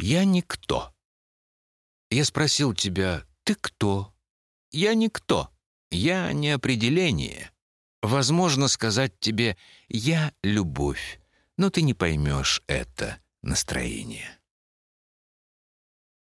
«Я никто». Я спросил тебя «Ты кто?» «Я никто. Я не определение. Возможно сказать тебе «Я любовь», но ты не поймешь это настроение.